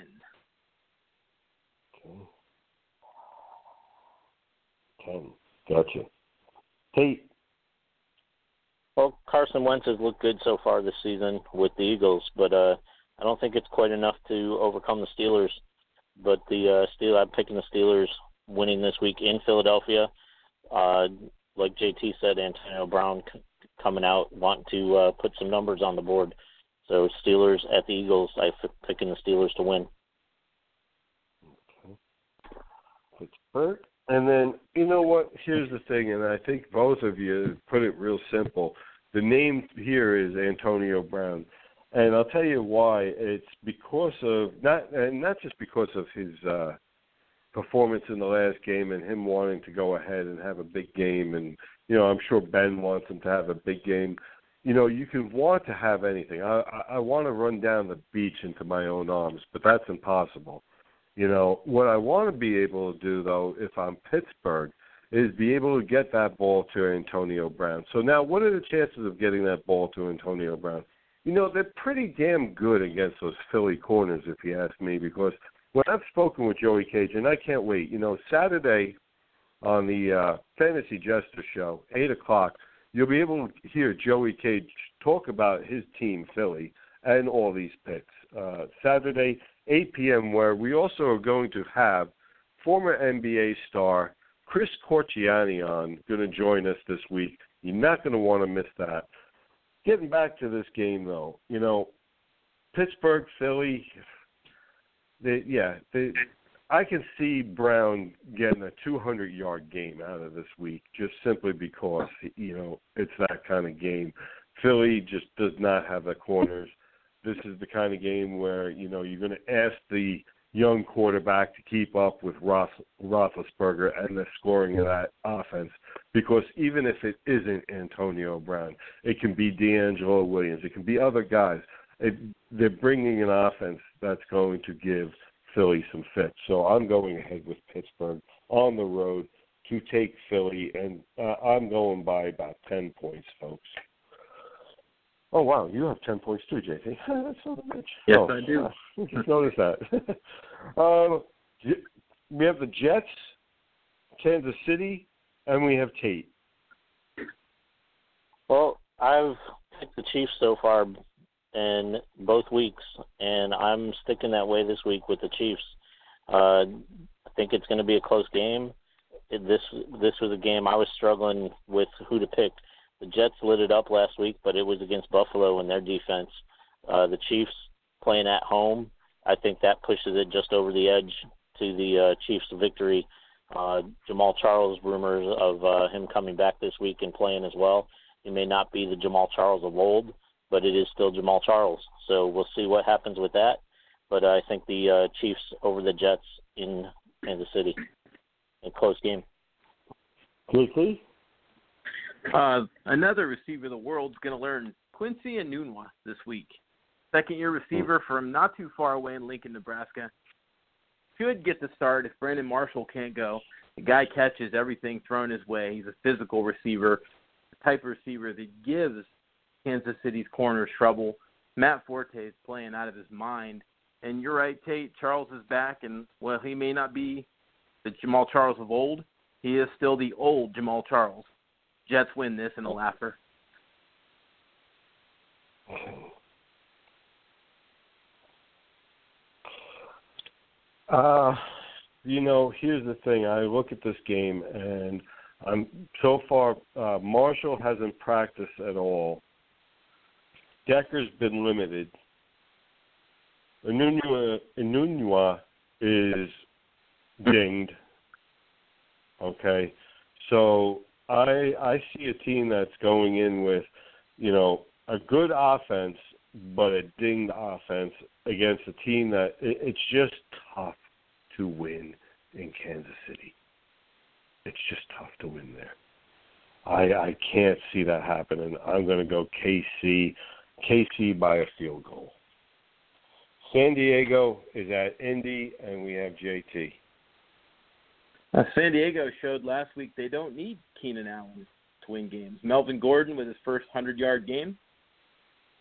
Okay. 10. Gotcha. Tate. Well, Carson Wentz has looked good so far this season with the Eagles, but uh, I don't think it's quite enough to overcome the Steelers. But the uh, Steel, I'm picking the Steelers winning this week in Philadelphia. Uh, like JT said, Antonio Brown c- coming out wanting to uh, put some numbers on the board. So Steelers at the Eagles. I'm picking the Steelers to win. Okay. Pittsburgh. And then you know what? Here's the thing, and I think both of you put it real simple. The name here is Antonio Brown, and I'll tell you why. It's because of not, and not just because of his uh, performance in the last game and him wanting to go ahead and have a big game, and you know I'm sure Ben wants him to have a big game. You know, you can want to have anything. I I, I want to run down the beach into my own arms, but that's impossible. You know, what I want to be able to do though, if I'm Pittsburgh, is be able to get that ball to Antonio Brown. So now, what are the chances of getting that ball to Antonio Brown? You know, they're pretty damn good against those Philly corners, if you ask me, because when I've spoken with Joey Cage, and I can't wait, you know, Saturday on the uh, Fantasy Jester Show, 8 o'clock, you'll be able to hear Joey Cage talk about his team, Philly, and all these picks. Uh, Saturday, 8 p.m., where we also are going to have former NBA star Chris Corchiani on, going to join us this week. You're not going to want to miss that. Getting back to this game, though, you know, Pittsburgh, Philly, they, yeah, they, I can see Brown getting a 200 yard game out of this week just simply because you know it's that kind of game. Philly just does not have the corners. This is the kind of game where you know you're going to ask the young quarterback to keep up with Ross, Roethlisberger and the scoring of that offense. Because even if it isn't Antonio Brown, it can be DeAngelo Williams, it can be other guys. It, they're bringing an offense that's going to give Philly some fits. So I'm going ahead with Pittsburgh on the road to take Philly, and uh, I'm going by about 10 points, folks. Oh wow, you have ten points too, JT. That's so much. Yes, oh, I do. Uh, just noticed that. um, we have the Jets, Kansas City, and we have Tate. Well, I've picked the Chiefs so far in both weeks, and I'm sticking that way this week with the Chiefs. Uh, I think it's going to be a close game. It, this this was a game I was struggling with who to pick. The Jets lit it up last week, but it was against Buffalo and their defense. Uh, the Chiefs playing at home, I think that pushes it just over the edge to the uh, Chiefs' victory. Uh, Jamaal Charles rumors of uh, him coming back this week and playing as well. He may not be the Jamaal Charles of old, but it is still Jamaal Charles. So we'll see what happens with that. But I think the uh, Chiefs over the Jets in Kansas City. A close game. Quickly. Uh, another receiver the world's going to learn Quincy and Enunwa this week. Second year receiver from not too far away in Lincoln, Nebraska. Should get the start if Brandon Marshall can't go. The guy catches everything thrown his way. He's a physical receiver, the type of receiver that gives Kansas City's corners trouble. Matt Forte is playing out of his mind. And you're right, Tate. Charles is back, and well, he may not be the Jamaal Charles of old. He is still the old Jamaal Charles. Jets win this in a laugher. Uh, you know, here's the thing. I look at this game, and I'm so far. Uh, Marshall hasn't practiced at all. Decker's been limited. Enunwa is dinged. Okay, so I I see a team that's going in with, you know, a good offense but a dinged offense against a team that it, it's just tough to win in Kansas City. It's just tough to win there. I I can't see that happening. I'm going to go KC, KC by a field goal. San Diego is at Indy, and we have JT. Uh, San Diego showed last week they don't need Keenan Allen to win games. Melvin Gordon with his first 100 yard game.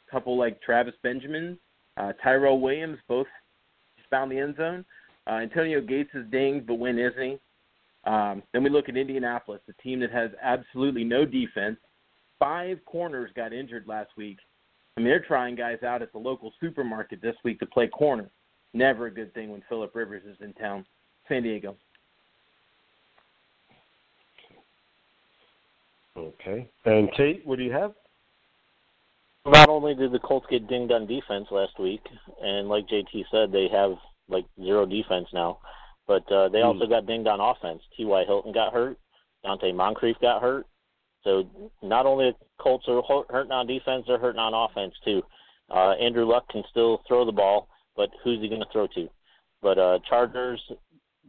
A couple like Travis Benjamin, uh, Tyrell Williams, both found the end zone. Uh, Antonio Gates is dinged, but when isn't he? Um, then we look at Indianapolis, a team that has absolutely no defense. Five corners got injured last week. I mean, they're trying guys out at the local supermarket this week to play corner. Never a good thing when Philip Rivers is in town. San Diego. Okay. And Tate, what do you have? Not only did the Colts get dinged on defense last week, and like JT said, they have like zero defense now, but uh, they also mm. got dinged on offense. T.Y. Hilton got hurt. Donte Moncrief got hurt. So not only the Colts are hurting on defense, they're hurting on offense too. Uh, Andrew Luck can still throw the ball, but who's he going to throw to? But uh, Chargers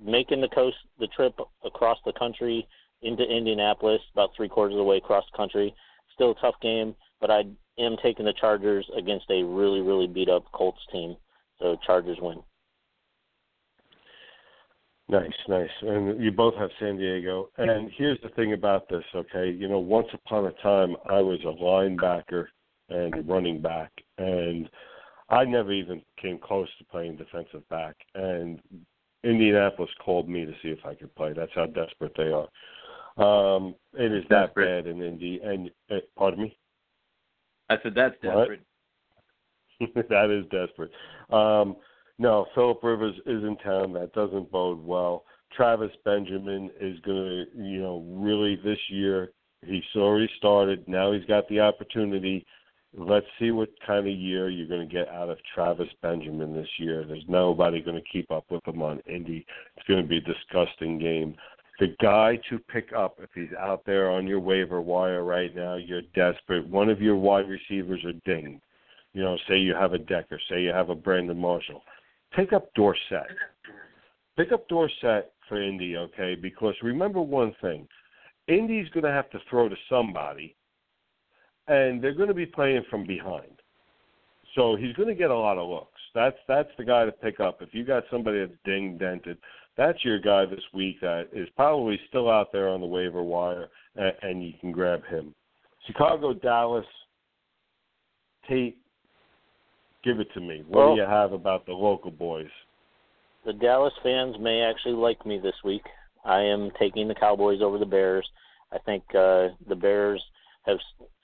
making the coast the trip across the country into Indianapolis, about three quarters of the way across the country. Still a tough game, but I am taking the Chargers against a really, really beat up Colts team. So Chargers win. Nice, nice. And you both have San Diego. And here's the thing about this, okay? You know, once upon a time, I was a linebacker and running back, and I never even came close to playing defensive back. And Indianapolis called me to see if I could play. That's how desperate they are. Um, it is that bad in Indy. And uh, pardon me. I said that's desperate. that is desperate. Um, no, Philip Rivers is in town. That doesn't bode well. Travis Benjamin is going to, you know, really this year. He's already started. Now he's got the opportunity. Let's see what kind of year you're going to get out of Travis Benjamin this year. There's nobody going to keep up with him on Indy. It's going to be a disgusting game the guy to pick up if he's out there on your waiver wire right now, you're desperate. One of your wide receivers are dinged. You know, say you have a Decker, say you have a Brandon Marshall. Pick up Dorsett. Pick up Dorsett for Indy, okay? Because remember one thing. Indy's going to have to throw to somebody, and they're going to be playing from behind. So he's going to get a lot of looks. That's that's the guy to pick up. If you got somebody that's ding dented, that's your guy this week that is probably still out there on the waiver wire, and, and you can grab him. Chicago, Dallas, Tate, give it to me. What well, do you have about the local boys? The Dallas fans may actually like me this week. I am taking the Cowboys over the Bears. I think uh, the Bears have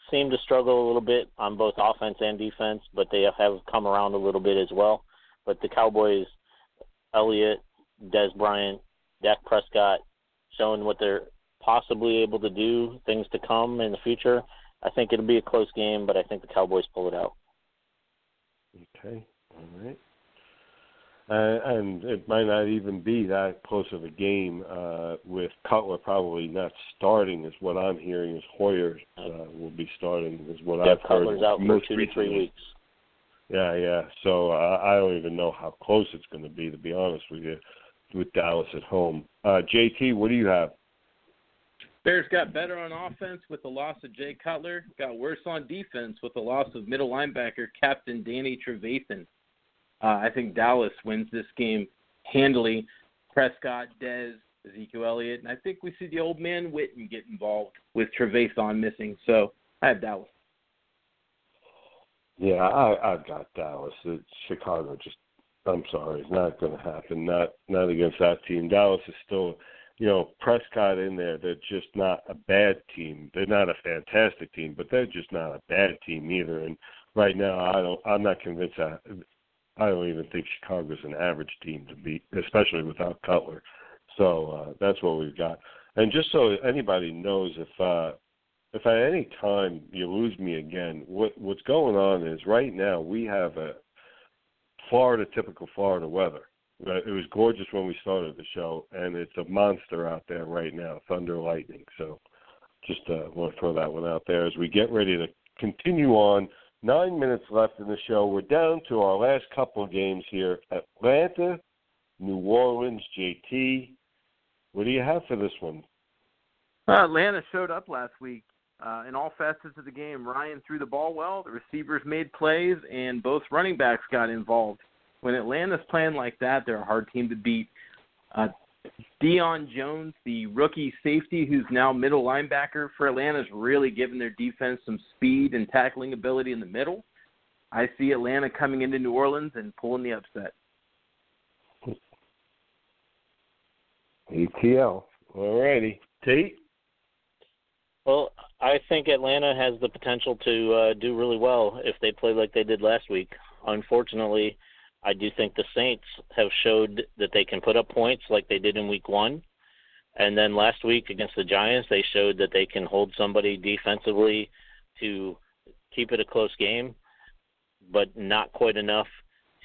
seemed to struggle a little bit on both offense and defense, but they have come around a little bit as well. But the Cowboys, Elliott, Dez Bryant, Dak Prescott, showing what they're possibly able to do, things to come in the future. I think it'll be a close game, but I think the Cowboys pull it out. Okay, all right. Uh, and it might not even be that close of a game uh, with Cutler probably not starting, is what I'm hearing. Is Hoyer uh, will be starting, is what I've Cutler's heard. out for two to three weeks. Yeah, yeah. So uh, I don't even know how close it's going to be, to be honest with you, with Dallas at home. Uh, JT, what do you have? Bears got better on offense with the loss of Jay Cutler. Got worse on defense with the loss of middle linebacker Captain Danny Trevathan. Uh, I think Dallas wins this game handily. Prescott, Dez, Ezekiel Elliott, and I think we see the old man Witten get involved with Trevathan missing. So I have Dallas. Yeah, I I've got Dallas. Chicago just I'm sorry, it's not going to happen. Not not against that team. Dallas is still, you know, Prescott in there. They're just not a bad team. They're not a fantastic team, but they're just not a bad team either. And right now, I don't. I'm not convinced that I don't even think Chicago's an average team to beat, especially without Cutler. So uh, that's what we've got. And just so anybody knows, if uh, if at any time you lose me again, what what's going on is right now we have a Florida typical Florida weather. It was gorgeous when we started the show, and it's a monster out there right now, thunder, lightning. So, just uh, want to throw that one out there as we get ready to continue on. Nine minutes left in the show. We're down to our last couple of games here: Atlanta, New Orleans. JT, what do you have for this one? Uh, Atlanta showed up last week uh, in all facets of the game. Ryan threw the ball well, the receivers made plays, and both running backs got involved. When Atlanta's playing like that, they're a hard team to beat. Uh, Deion Jones, the rookie safety who's now middle linebacker for Atlanta, is really giving their defense some speed and tackling ability in the middle. I see Atlanta coming into New Orleans and pulling the upset. ATL. All righty. Tate? Well, I think Atlanta has the potential to uh, do really well if they play like they did last week. Unfortunately, I do think the Saints have showed that they can put up points like they did in week one. And then last week against the Giants, they showed that they can hold somebody defensively to keep it a close game, but not quite enough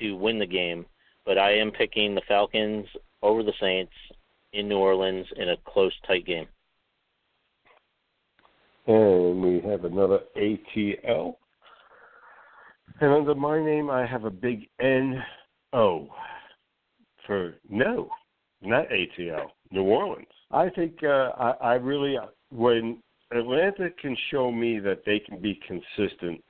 to win the game. But I am picking the Falcons over the Saints in New Orleans in a close, tight game. And we have another ATL. And under my name, I have a big N O for no, not ATL, New Orleans. I think uh, I, I really, when Atlanta can show me that they can be consistent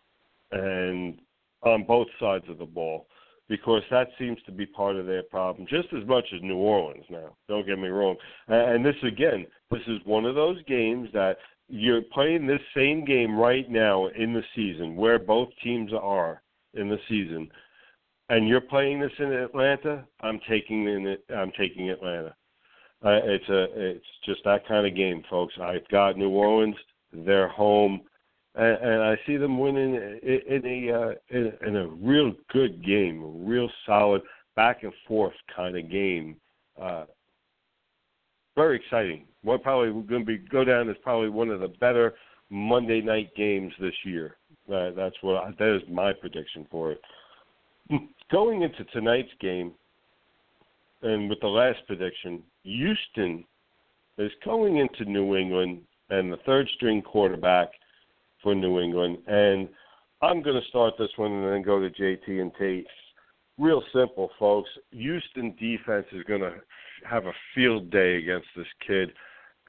and on both sides of the ball, because that seems to be part of their problem, just as much as New Orleans now. Don't get me wrong. And this, again, this is one of those games that you're playing this same game right now in the season where both teams are in the season and you're playing this in Atlanta, I'm taking in. I'm taking Atlanta. Uh, it's a it's just that kind of game, folks. I've got New Orleans. They're home, and, and I see them winning in, in a uh, in, in a real good game, a real solid back and forth kind of game. Uh, very exciting. What probably going to be go down as probably one of the better Monday night games this year. Uh, that's what I, that is my prediction for it. Going into tonight's game, and with the last prediction, Houston is going into New England and the third string quarterback for New England. And I'm going to start this one and then go to JT and Tate. Real simple, folks. Houston defense is going to have a field day against this kid.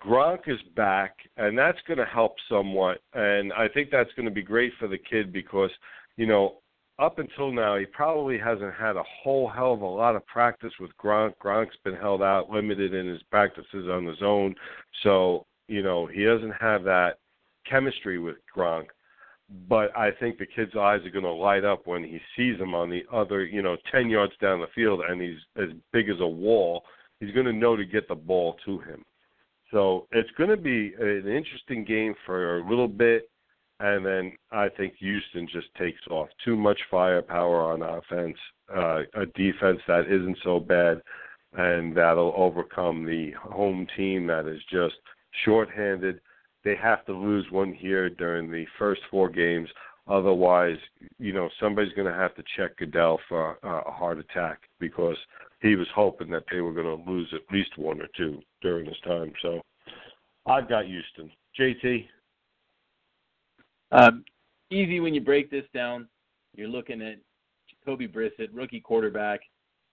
Gronk is back, and that's going to help somewhat. And I think that's going to be great for the kid because, you know, up until now, he probably hasn't had a whole hell of a lot of practice with Gronk. Gronk's been held out, limited in his practices on his own. So, you know, he doesn't have that chemistry with Gronk. But I think the kid's eyes are going to light up when he sees him on the other, you know, 10 yards down the field and he's as big as a wall. He's going to know to get the ball to him. So it's going to be an interesting game for a little bit, and then I think Houston just takes off. Too much firepower on offense, uh, a defense that isn't so bad, and that'll overcome the home team that is just shorthanded. They have to lose one here during the first four games. Otherwise, you know, somebody's going to have to check Goodell for a heart attack because – he was hoping that they were going to lose at least one or two during this time. So I've got Houston. JT? Um, easy when you break this down. You're looking at Jacoby Brissett, rookie quarterback,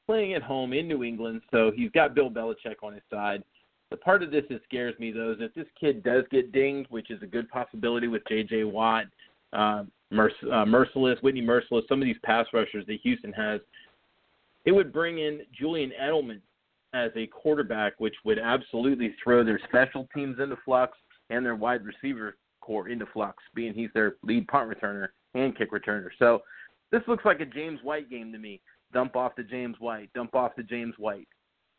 playing at home in New England, so he's got Bill Belichick on his side. The part of this that scares me, though, is if this kid does get dinged, which is a good possibility with J.J. Watt, uh, Uh, Mercilus, Whitney Mercilus, some of these pass rushers that Houston has, it would bring in Julian Edelman as a quarterback, which would absolutely throw their special teams into flux and their wide receiver corps into flux, being he's their lead punt returner and kick returner. So this looks like a James White game to me. Dump off to James White. Dump off to James White.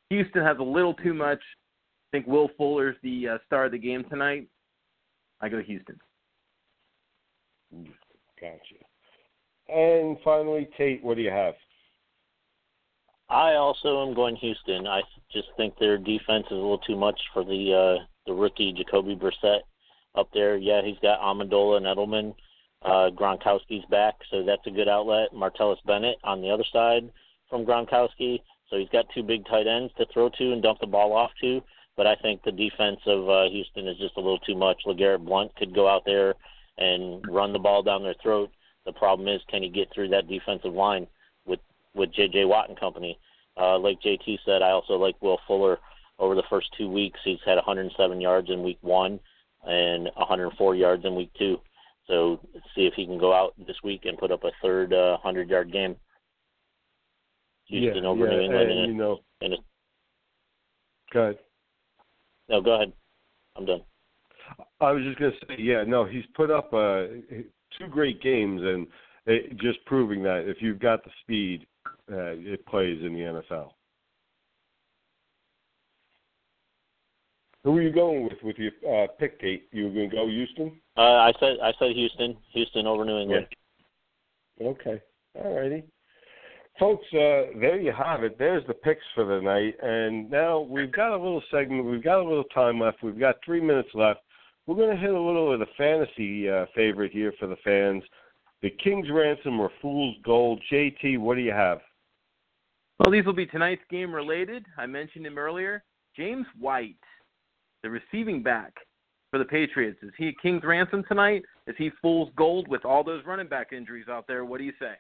Houston has a little too much. I think Will Fuller's the uh, star of the game tonight. I go Houston. Gotcha. And finally, Tate, what do you have? I also am going Houston. I just think their defense is a little too much for the uh, the rookie Jacoby Brissett up there. Yeah, he's got Amendola and Edelman. Uh, Gronkowski's back, so that's a good outlet. Martellus Bennett on the other side from Gronkowski, so he's got two big tight ends to throw to and dump the ball off to. But I think the defense of uh, Houston is just a little too much. LeGarrette Blunt could go out there and run the ball down their throat. The problem is, can he get through that defensive line with with J.J. Watt and company? Uh, like JT said, I also like Will Fuller. Over the first two weeks, he's had 107 yards in week one and 104 yards in week two. So see if he can go out this week and put up a third uh, 100 yard game. Houston yeah, over yeah, New England. And, in a, you know, in a, go ahead. no, go ahead. I'm done. I was just going to say, yeah, no, he's put up uh, two great games, and it, just proving that if you've got the speed, uh, it plays in the NFL. Who are you going with with your uh, pick, Tate? You were going to go Houston? Uh, I said I said Houston, Houston over New England. Yeah. Okay, all righty. Folks, uh, there you have it. There's the picks for the night. And now we've got a little segment. We've got a little time left. We've got three minutes left. We're going to hit a little of the fantasy uh, favorite here for the fans. The King's Ransom or Fool's Gold. JT, what do you have? Well, these will be tonight's game related. I mentioned him earlier. James White, the receiving back for the Patriots. Is he a King's Ransom tonight? Is he Fool's Gold with all those running back injuries out there? What do you say?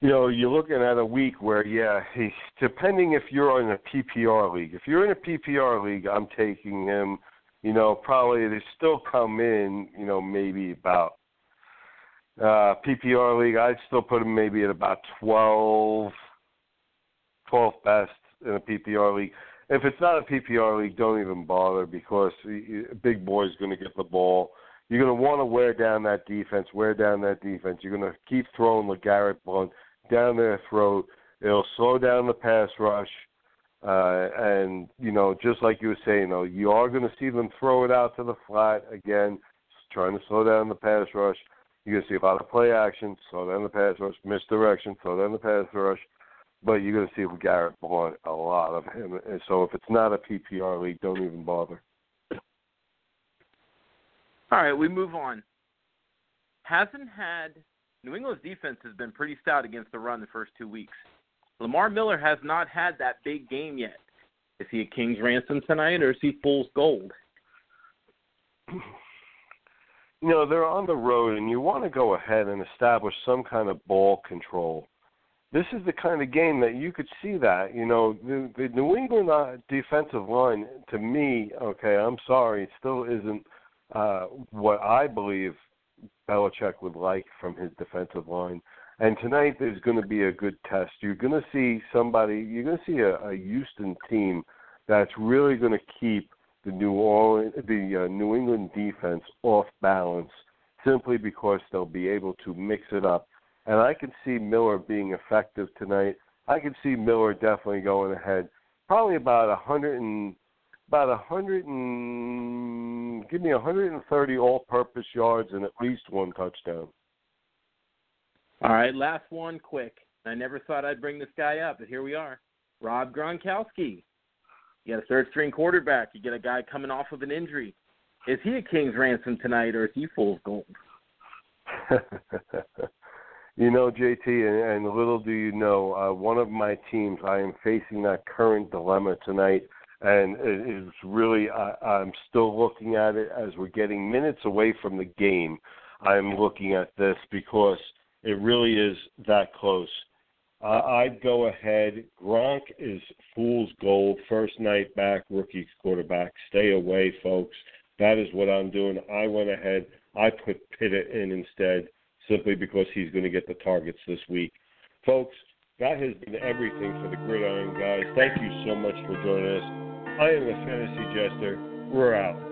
you know, you're looking at a week where, yeah, he, depending if you're in a PPR league. If you're in a PPR league, I'm taking him. You know, probably they still come in. You know, maybe about uh PPR league. I'd still put him maybe at about 12, 12 best in a PPR league. If it's not a PPR league, don't even bother because a big boy's going to get the ball. You're going to want to wear down that defense, wear down that defense. You're going to keep throwing LeGarrette Blunt down their throat. It'll slow down the pass rush. Uh, and, you know, just like you were saying, though, you are going to see them throw it out to the flat again, trying to slow down the pass rush. You're going to see a lot of play action, slow down the pass rush, misdirection, slow down the pass rush. But you're going to see Garrett Blunt a lot of him. And so if it's not a PPR league, don't even bother. All right, we move on. Hasn't had New England's defense has been pretty stout against the run the first two weeks. Lamar Miller has not had that big game yet. Is he a King's ransom tonight, or is he fool's gold? You know, they're on the road, and you want to go ahead and establish some kind of ball control. This is the kind of game that you could see that. You know, the, the New England uh, defensive line, to me, okay, I'm sorry, still isn't uh, what I believe Belichick would like from his defensive line. And tonight there's going to be a good test. You're going to see somebody. You're going to see a, a Houston team that's really going to keep the New Orleans, the uh, New England defense off balance, simply because they'll be able to mix it up. And I can see Miller being effective tonight. I can see Miller definitely going ahead, probably about a hundred and about a hundred and give me a hundred and thirty all-purpose yards and at least one touchdown. All right, last one, quick. I never thought I'd bring this guy up, but here we are. Rob Gronkowski. You got a third-string quarterback. You get a guy coming off of an injury. Is he a king's ransom tonight, or is he fool's gold? you know, JT, and, and little do you know, uh, one of my teams, I am facing that current dilemma tonight and it is really I, I'm still looking at it as we're getting minutes away from the game. I'm looking at this because it really is that close. Uh, I'd go ahead. Gronk is fool's gold. First night back, rookie quarterback. Stay away, folks. That is what I'm doing. I went ahead. I put Pitta in instead, simply because he's going to get the targets this week. Folks, that has been everything for the Gridiron Guys. Thank you so much for joining us. I am the Fantasy Jester. We're out.